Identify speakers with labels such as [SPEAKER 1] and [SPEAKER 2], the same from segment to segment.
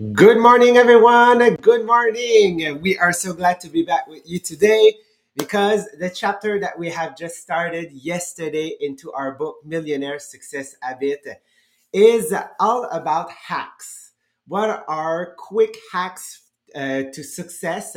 [SPEAKER 1] Good morning, everyone. Good morning. We are so glad to be back with you today because the chapter that we have just started yesterday into our book, Millionaire Success Habit, is all about hacks. What are quick hacks uh, to success?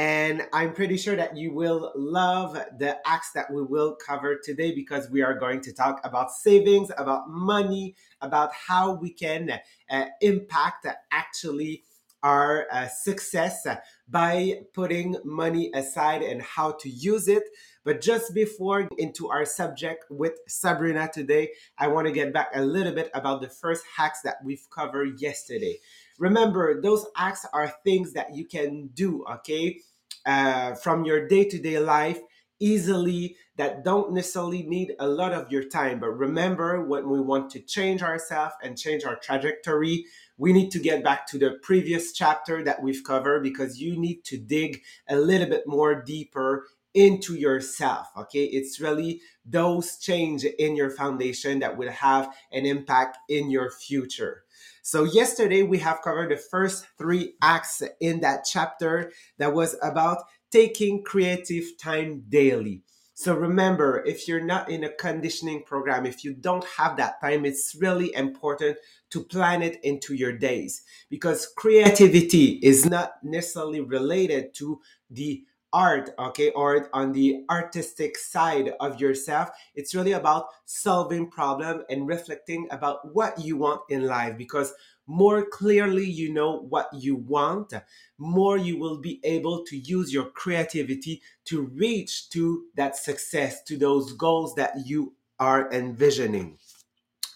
[SPEAKER 1] And I'm pretty sure that you will love the hacks that we will cover today because we are going to talk about savings, about money, about how we can uh, impact actually our uh, success by putting money aside and how to use it. But just before into our subject with Sabrina today, I want to get back a little bit about the first hacks that we've covered yesterday. Remember, those hacks are things that you can do, okay, uh, from your day to day life easily that don't necessarily need a lot of your time. But remember, when we want to change ourselves and change our trajectory, we need to get back to the previous chapter that we've covered because you need to dig a little bit more deeper into yourself okay it's really those change in your foundation that will have an impact in your future so yesterday we have covered the first three acts in that chapter that was about taking creative time daily. So remember if you're not in a conditioning program if you don't have that time it's really important to plan it into your days because creativity is not necessarily related to the art okay? Or on the artistic side of yourself. It's really about solving problem and reflecting about what you want in life because more clearly you know what you want more you will be able to use your creativity to reach to that success to those goals that you are envisioning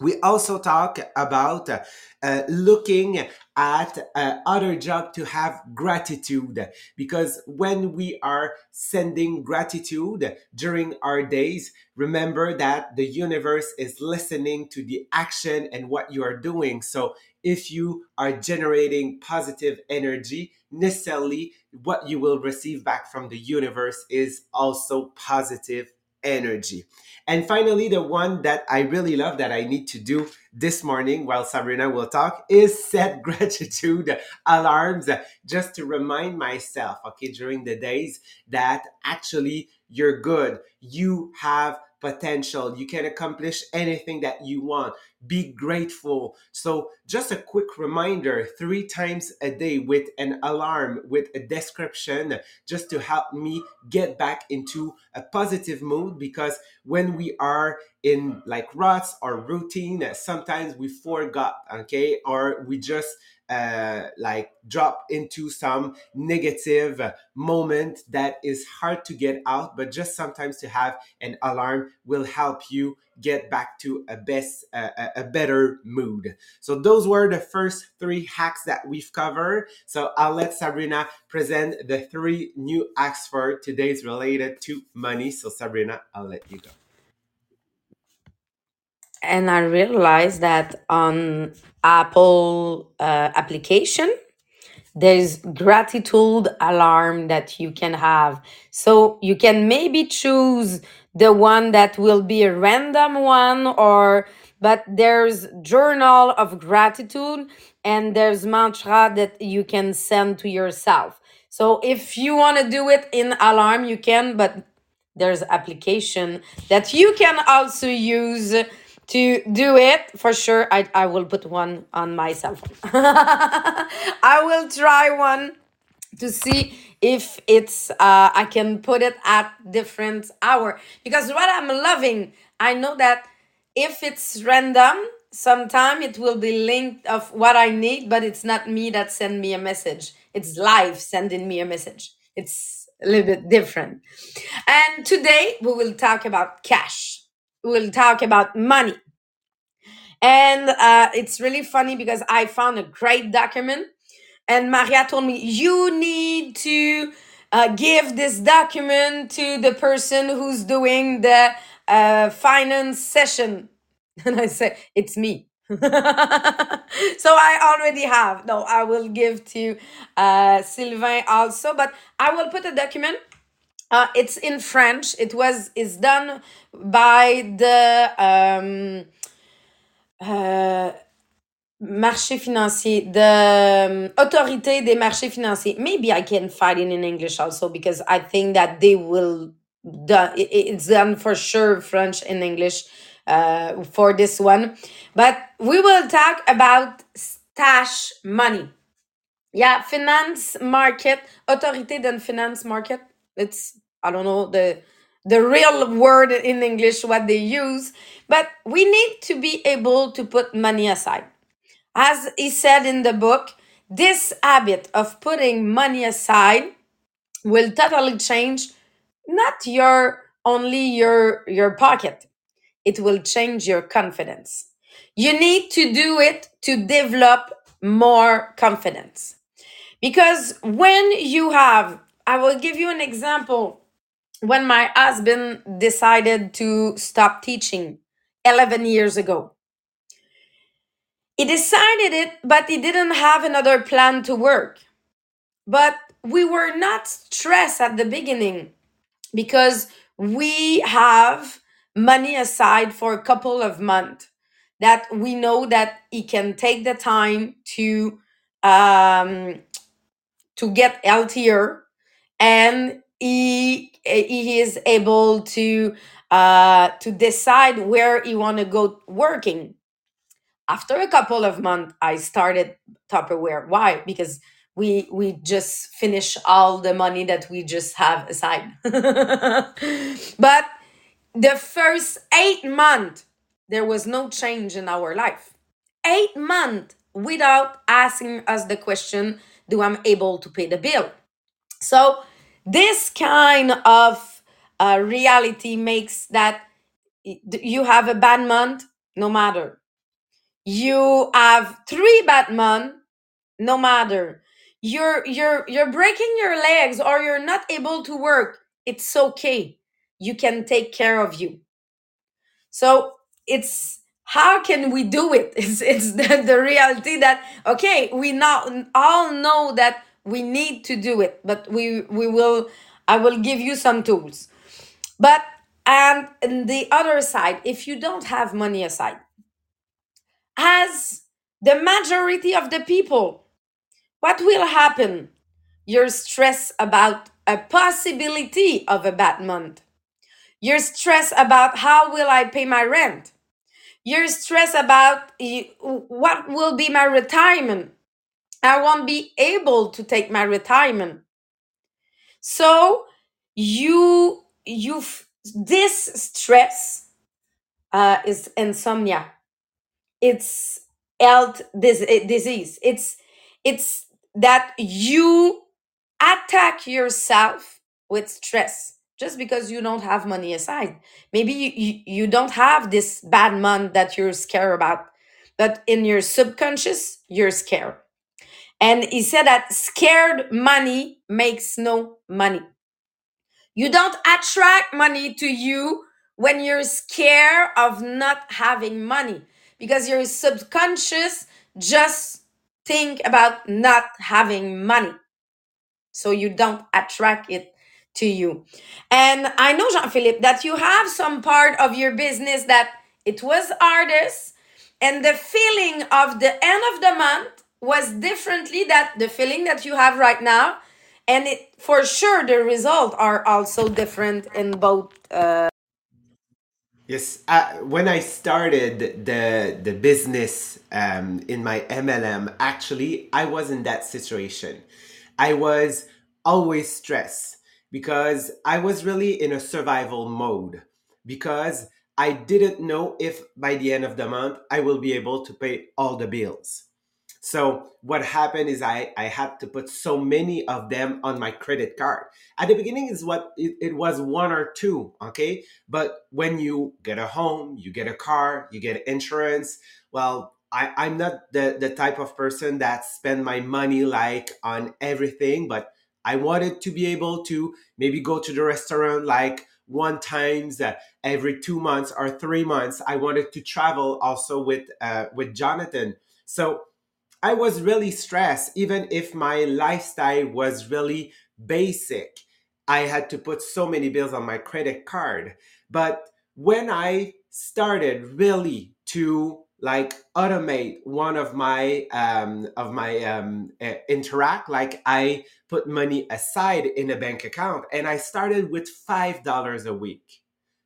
[SPEAKER 1] we also talk about uh, looking at uh, other job to have gratitude. Because when we are sending gratitude during our days remember that the universe is listening to the action and what you are doing. So if you are generating positive energy necessarily what you will receive back from the universe is also positive energy and finally, the one that I really love that I need to do this morning while Sabrina will talk is set gratitude alarms just to remind myself, okay, during the days that actually you're good. You have potential. You can accomplish anything that you want. Be grateful. So, just a quick reminder three times a day with an alarm, with a description, just to help me get back into a positive mood because when we are in like ruts or routine sometimes we forgot okay or we just uh, like drop into some negative moment that is hard to get out but just sometimes to have an alarm will help you get back to a best uh, a better mood. So those were the first three hacks that we've covered. So i'll let sabrina present the three new hacks for today's related to money. So sabrina i'll let you go
[SPEAKER 2] and I realized that on Apple uh, application, there's gratitude alarm that you can have. So you can maybe choose the one that will be a random one or but there's journal of gratitude and there's mantra that you can send to yourself. So if you want to do it in alarm you can but there's application that you can also use to do it for sure i, I will put one on my cell phone i will try one to see if it's uh, i can put it at different hour. Because what i'm loving i know that if it's random sometime it will be linked of what i need but it's not me that send me a message. It's live sending me a message. It's a little bit different. And today we will talk about cash will talk about money and uh, it's really funny because i found a great document and Maria told me, you need to uh, give this document to the person who's doing the uh, finance session. And I said, it's me. so I already have. No, I will give to uh, Sylvain also, but I will put a document. Uh, it's in French. It was is done by the um, uh, marché financier, the um, autorité des marchés financiers. Maybe I can find it in English also because I think that they will. Done, it's done for sure French and English uh, for this one, but we will talk about stash money. Yeah, finance market, autorité d'un finance market. It's I don't know the the real word in English what they use, but we need to be able to put money aside. As he said in the book, this habit of putting money aside will totally change not your only your your pocket. It will change your confidence. You need to do it to develop more confidence. Because when you have, I will give you an example. When my husband decided to stop teaching 11 years ago, he decided it, but he didn't have another plan to work. But we were not stressed at the beginning because we have money aside for a couple of months that we know that he can take the time to um, to get healthier and he he is able to uh, to decide where he want to go working. After a couple of months i started tupperware. Why? Because we we just finish all the money that we just have aside. But the first eight months there was no change in our life. Eight months without asking us the question do i'm able to pay the bill? So this kind of uh, reality makes that you have a bad month no matter. You have three bad months no matter. You're you're you're breaking your legs or you're not able to work it's okay. You can take care of you. So it's how can we do it? It's it's the, the reality that okay we now all know that we need to do it but we we will i will give you some tools but and the other side if you don't have money aside as the majority of the people, what will happen? You're stressed about a possibility of a bad month. You're stressed about how will I pay my rent. You're stressed about what will be my retirement. I won't be able to take my retirement. So you you this stress uh, is insomnia. It's health dis- eh, disease. It's it's that you attack yourself with stress just because you don't have money aside. Maybe you, you, you don't have this bad month that you're scared about but in your subconscious you're scared and he said that scared money makes no money. You don't attract money to you when you're scared of not having money because your subconscious just think about not having money. So you don't attract it to you. And i know jean-philippe that you have some part of your business that it was artists and the feeling of the end of the month was differently that the feeling that you have right now and it for sure the results are also different in both uh,
[SPEAKER 1] Yes, uh, when I started the the business um, in my MLM, actually, I was in that situation. I was always stressed because I was really in a survival mode because I didn't know if by the end of the month I will be able to pay all the bills. So what happened is I, I had to put so many of them on my credit card. At the beginning is what it, it was one or two, okay? But when you get a home, you get a car, you get insurance, well, I, I'm not the, the type of person that spend my money like on everything, but I wanted to be able to maybe go to the restaurant like one times uh, every two months or three months. I wanted to travel also with uh, with Jonathan. So I was really stressed, even if my lifestyle was really basic. I had to put so many bills on my credit card. But when I started really to like automate one of my um, of my um, uh, interact. Like I put money aside in a bank account, and I started with five dollars a week,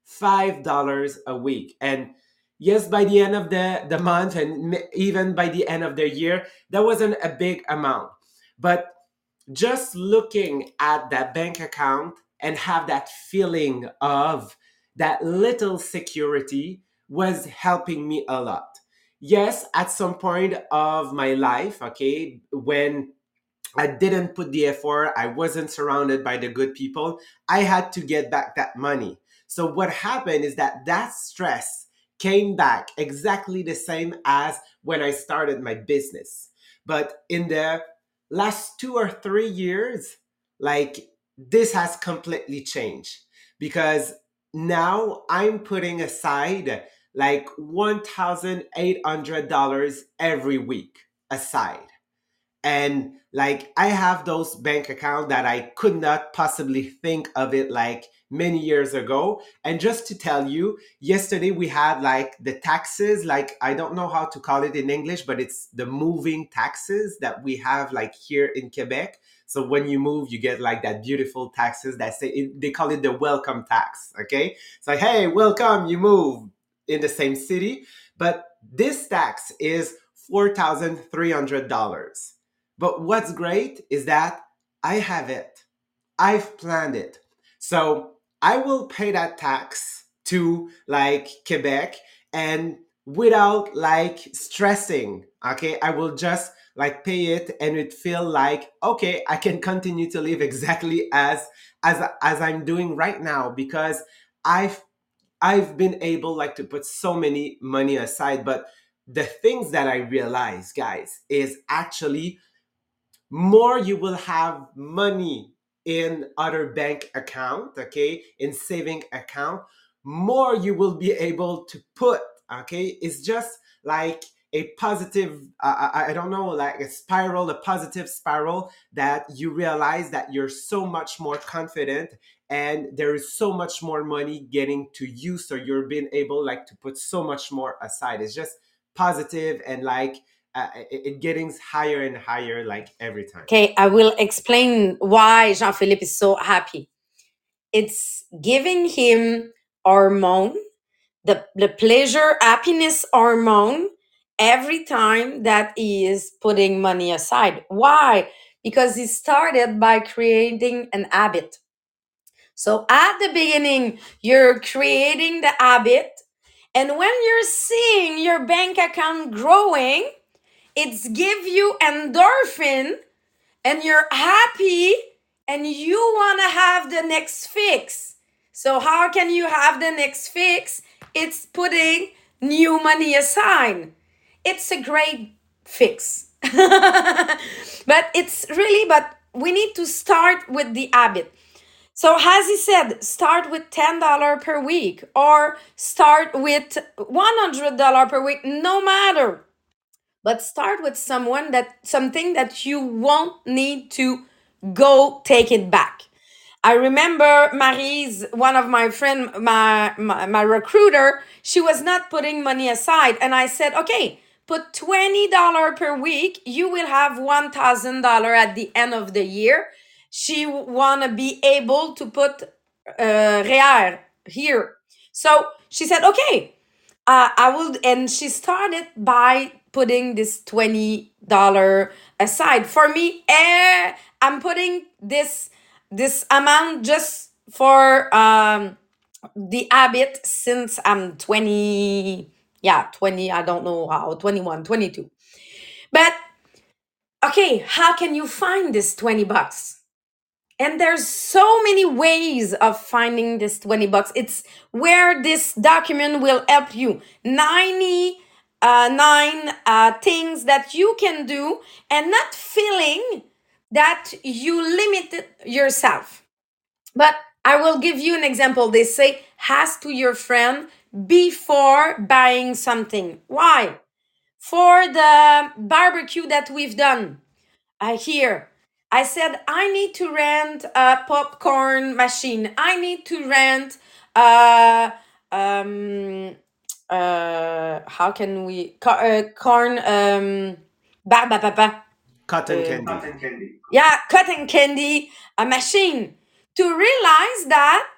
[SPEAKER 1] five dollars a week, and yes, by the end of the the month, and even by the end of the year, that wasn't a big amount, but just looking at that bank account and have that feeling of that little security was helping me a lot. Yes, at some point of my life, okay, when I didn't put the effort, I wasn't surrounded by the good people, I had to get back that money. So what happened is that that stress came back exactly the same as when I started my business. But in the last two or three years, like this has completely changed because now I'm putting aside like $1,800 every week aside. And like I have those bank accounts that I could not possibly think of it like many years ago. And just to tell you, yesterday we had like the taxes, like I don't know how to call it in English, but it's the moving taxes that we have like here in Quebec. So when you move, you get like that beautiful taxes that say they call it the welcome tax. Okay, it's like hey, welcome, you move in the same city, but this tax is four thousand three hundred dollars. But what's great is that I have it. I've planned it. So I will pay that tax to like Quebec and without like stressing. Okay, I will just like pay it and it feel like okay i can continue to live exactly as as as i'm doing right now because i've i've been able like to put so many money aside but the things that i realize guys is actually more you will have money in other bank account okay in saving account more you will be able to put okay? It's just like a positive uh, I, I don't know like a spiral a positive spiral that you realize that you're so much more confident and there is so much more money getting to you. So you're being able like to put so much more aside. It's just positive and like uh, it, it getting higher and higher like every time
[SPEAKER 2] Okay, I will explain why Jean Philippe is so happy. It's giving him hormone, the, the pleasure, happiness hormone, every time that he is putting money aside. Why? Because he started by creating an habit. So at the beginning, you're creating the habit. And when you're seeing your bank account growing, it's give you endorphin and you're happy and you want to have the next fix. So how can you have the next fix? It's putting new money aside. It's a great fix. but it's really but we need to start with the habit. So as he said, start with $10 per week or start with $100 per week, no matter but start with someone that something that you won't need to go take it back. I remember marie's one of my friend my, my my recruiter she was not putting money aside. And i said okay put $20 per week. You will have $1000 at the end of the year. She want to be able to put uh, real here. So she said okay uh, I will, and she started by putting this twenty dollar aside for me. Eh, I'm putting this this amount just for um the habit since I'm twenty. Yeah, twenty. I don't know how 21, 22. But okay, how can you find this twenty bucks? and there's so many ways of finding this 20 bucks it's where this document will help you 99 uh, nine uh, things that you can do and not feeling that you limited yourself. But i will give you an example. They say ask to your friend before buying something. Why? For the barbecue that we've done. Uh, here I said, I need to rent a popcorn machine. I need to rent a, um, uh how can we car, uh, corn um ba ba ba ba
[SPEAKER 1] Cotton
[SPEAKER 2] Uh,
[SPEAKER 1] candy.
[SPEAKER 2] yeah, cotton candy, a machine. To realize that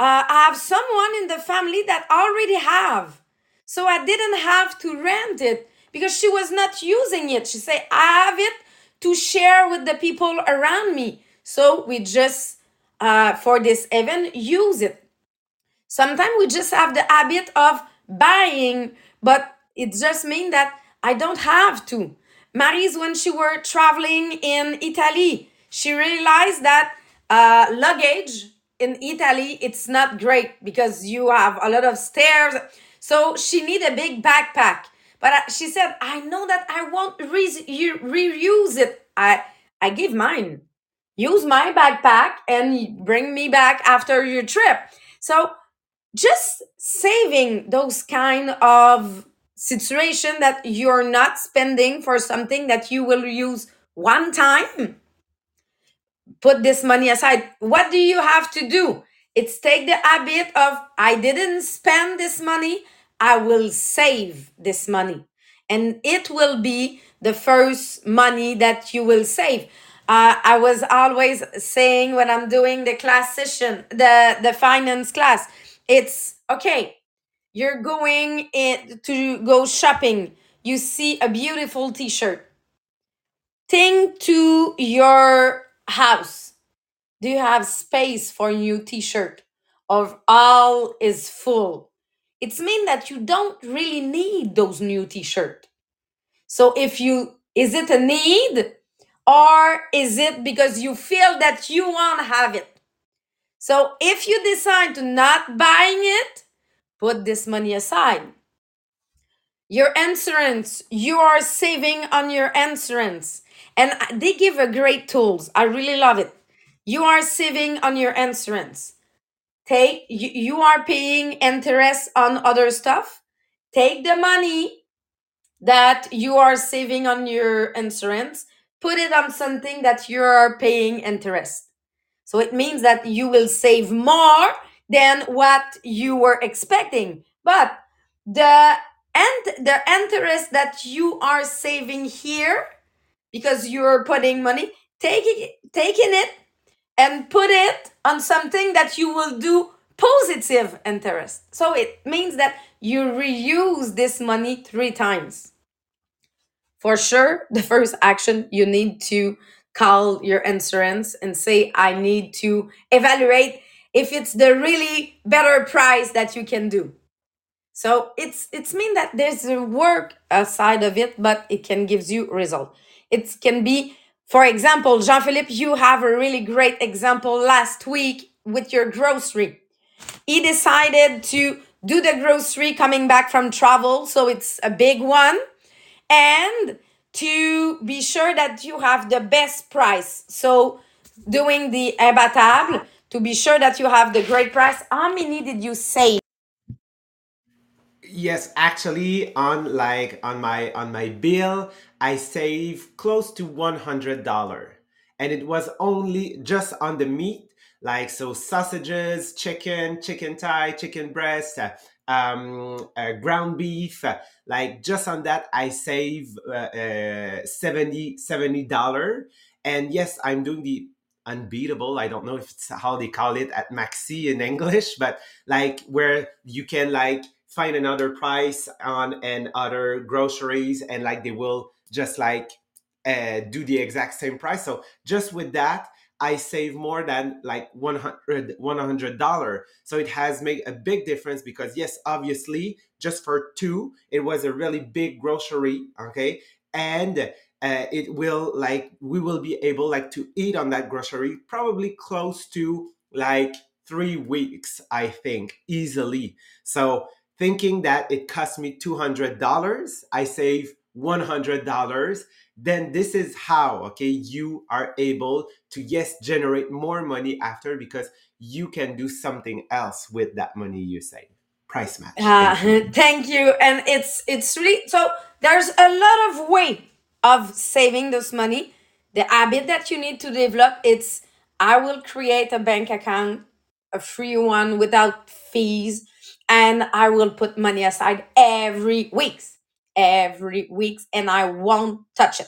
[SPEAKER 2] uh, I have someone in the family that already have, so I didn't have to rent it because she was not using it. She said I have it to share with the people around me. So we just uh, for this event use it. Sometimes we just have the habit of buying, but it just means that I don't have to. Mary's when she were traveling in Italy, she realized that uh, luggage in Italy it's not great because you have a lot of stairs. So she need a big backpack. But uh, she said, I know that I won't re- reuse it. I I give mine. Use my backpack and bring me back after your trip. So just saving those kind of situation that you're not spending for something that you will use one time put this money aside. What do you have to do? It's take the habit of i didn't spend this money. I will save this money. And it will be the first money that you will save. Uh, i was always saying when i'm doing the class session the the finance class it's okay you're going in to go shopping. You see a beautiful t-shirt. Think to your house. Do you have space for new t-shirt? Or all is full. It's mean that you don't really need those new t-shirt. So if you is it a need? Or is it because you feel that you want to have it so if you decide to not buying it put this money aside. Your insurance you are saving on your insurance. And they give a great tools. I really love it. You are saving on your insurance. Take you, you are paying interest on other stuff. Take the money that you are saving on your insurance put it on something that you are paying interest so it means that you will save more than what you were expecting. But the and the interest that you are saving here because you're putting money taking taking it and put it on something that you will do positive interest. So it means that you reuse this money three times. For sure the first action you need to call your insurance and say i need to evaluate if it's the really better price that you can do. So it's it's mean that there's a work aside of it but it can gives you result. It can be for example jean-philippe you have a really great example last week with your grocery. He decided to do the grocery coming back from travel so it's a big one and to be sure that you have the best price. So doing the imbattable to be sure that you have the great price. How many did you save?
[SPEAKER 1] Yes, actually, on like on my on my bill, I save close to one hundred dollar, and it was only just on the meat, like so sausages, chicken, chicken thigh, chicken breast, uh, um, uh, ground beef, like just on that, I save uh, uh, 70 dollar. And yes, I'm doing the unbeatable. I don't know if it's how they call it at Maxi in English, but like where you can like find another price on and other groceries and like they will just like uh, do the exact same price so just with that i save more than like 100 $100 so it has made a big difference because yes obviously just for two it was a really big grocery okay? And uh, it will like we will be able like to eat on that grocery probably close to like three weeks i think easily. So thinking that it cost me $200 i save $100 then this is how okay you are able to yes generate more money after because you can do something else with that money you save price match
[SPEAKER 2] Uh,
[SPEAKER 1] thank you
[SPEAKER 2] thank you. And it's it's really so there's a lot of way of saving this money. The habit that you need to develop it's I will create a bank account, a free one without fees. and I will put money aside every weeks, every week and I won't touch it.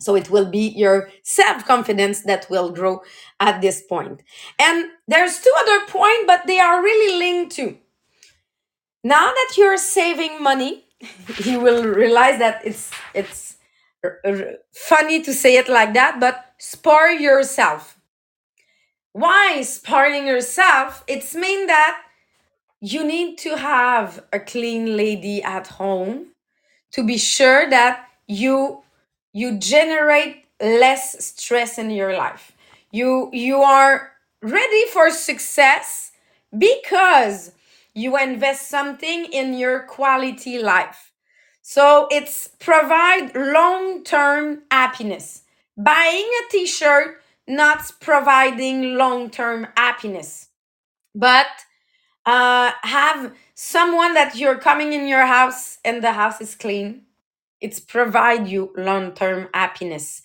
[SPEAKER 2] So it will be your self confidence that will grow at this point. And there's two other points, but they are really linked to. Now that you're saving money, you will realize that it's it's funny to say it like that, but spar yourself. Why sparring yourself? It's mean that you need to have a clean lady at home to be sure that you you generate less stress in your life. You you are ready for success because you invest something in your quality life. So it's provide long-term happiness. Buying a t-shirt not providing long-term happiness. But uh, have someone that you're coming in your house and the house is clean. It's provide you long-term happiness.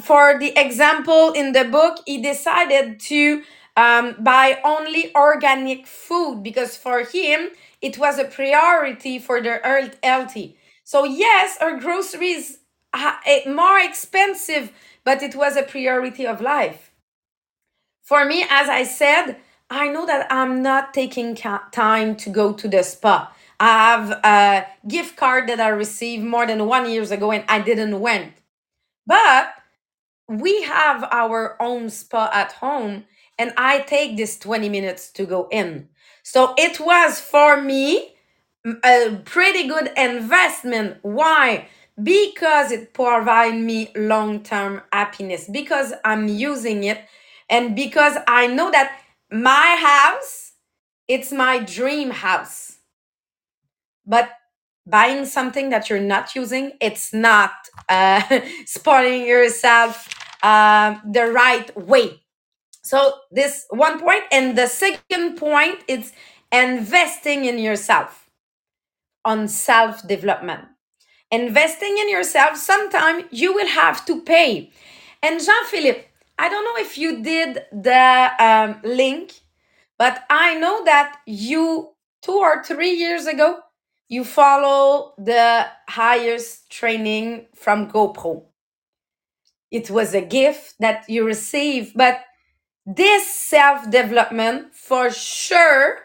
[SPEAKER 2] For the example in the book, he decided to um, buy only organic food because for him it was a priority for the healthy. So yes, our groceries are eh, more expensive, but it was a priority of life. For me, as I said, I know that I'm not taking time to go to the spa. I have a gift card that I received more than one years ago and I didn't went. But we have our own spa at home and I take this 20 minutes to go in. So it was for me a pretty good investment. Why? Because it provide me long-term happiness because I'm using it and because I know that my house it's my dream house. But buying something that you're not using, it's not uh, spoiling yourself uh, the right way. So this one point, and the second point is investing in yourself on self development. Investing in yourself, sometimes you will have to pay. And Jean Philippe, I don't know if you did the um, link, but I know that you two or three years ago you follow the highest training from GoPro. It was a gift that you received, but this self development for sure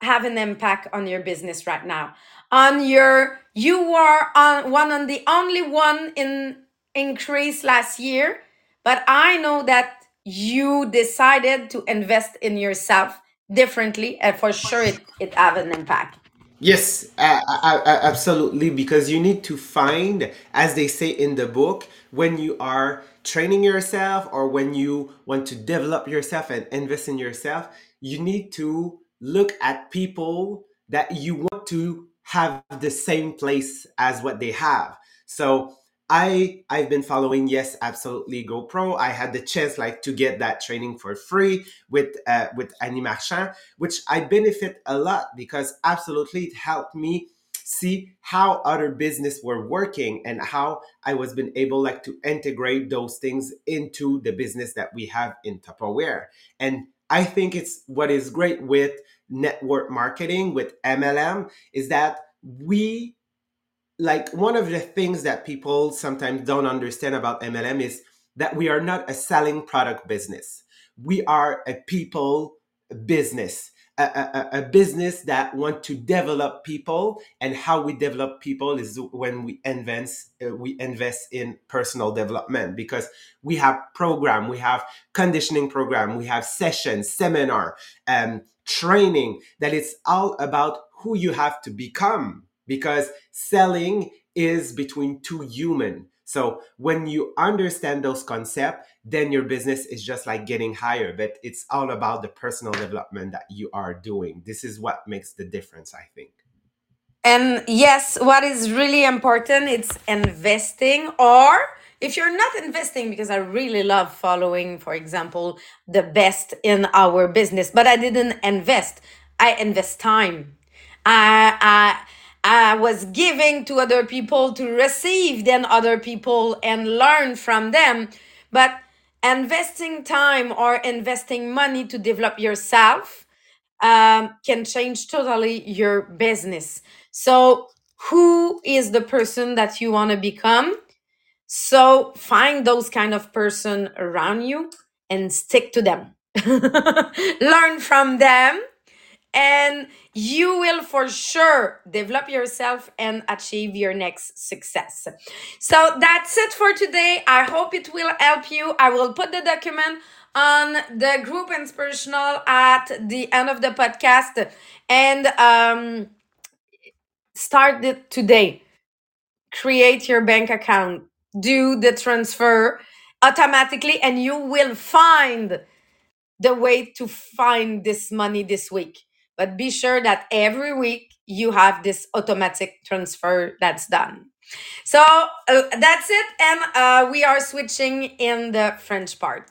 [SPEAKER 2] have an impact on your business right now. On your, you are on one on the only one in increase last year, but I know that you decided to invest in yourself differently, and for sure it, it have an impact.
[SPEAKER 1] Yes, uh, uh, absolutely. Because you need to find, as they say in the book, when you are training yourself or when you want to develop yourself and invest in yourself, you need to look at people that you want to have the same place as what they have. So I I've been following yes absolutely GoPro. I had the chance like to get that training for free with uh, with Annie Marchand, which I benefit a lot because absolutely it helped me see how other business were working and how I was been able like to integrate those things into the business that we have in Tupperware. And I think it's what is great with network marketing with MLM is that we like one of the things that people sometimes don't understand about MLM is that we are not a selling product business. We are a people business, a, a, a business that want to develop people. And how we develop people is when we invest, uh, we invest in personal development because we have program, we have conditioning program, we have sessions, seminar, um, training that it's all about who you have to become because selling is between two human. So when you understand those concepts, then your business is just like getting higher, but it's all about the personal development that you are doing. This is what makes the difference, I think.
[SPEAKER 2] And yes, what is really important it's investing or if you're not investing because I really love following for example the best in our business, but I didn't invest. I invest time. I I I was giving to other people to receive then other people and learn from them. But investing time or investing money to develop yourself um, can change totally your business. So, who is the person that you want to become? So, find those kind of person around you and stick to them. Learn from them and you will for sure develop yourself and achieve your next success. So that's it for today. I hope it will help you. I will put the document on the group inspirational at the end of the podcast and um, start it today. Create your bank account, do the transfer automatically, and you will find the way to find this money this week. But be sure that every week you have this automatic transfer that's done. So uh, that's it. And uh, we are switching in the French part.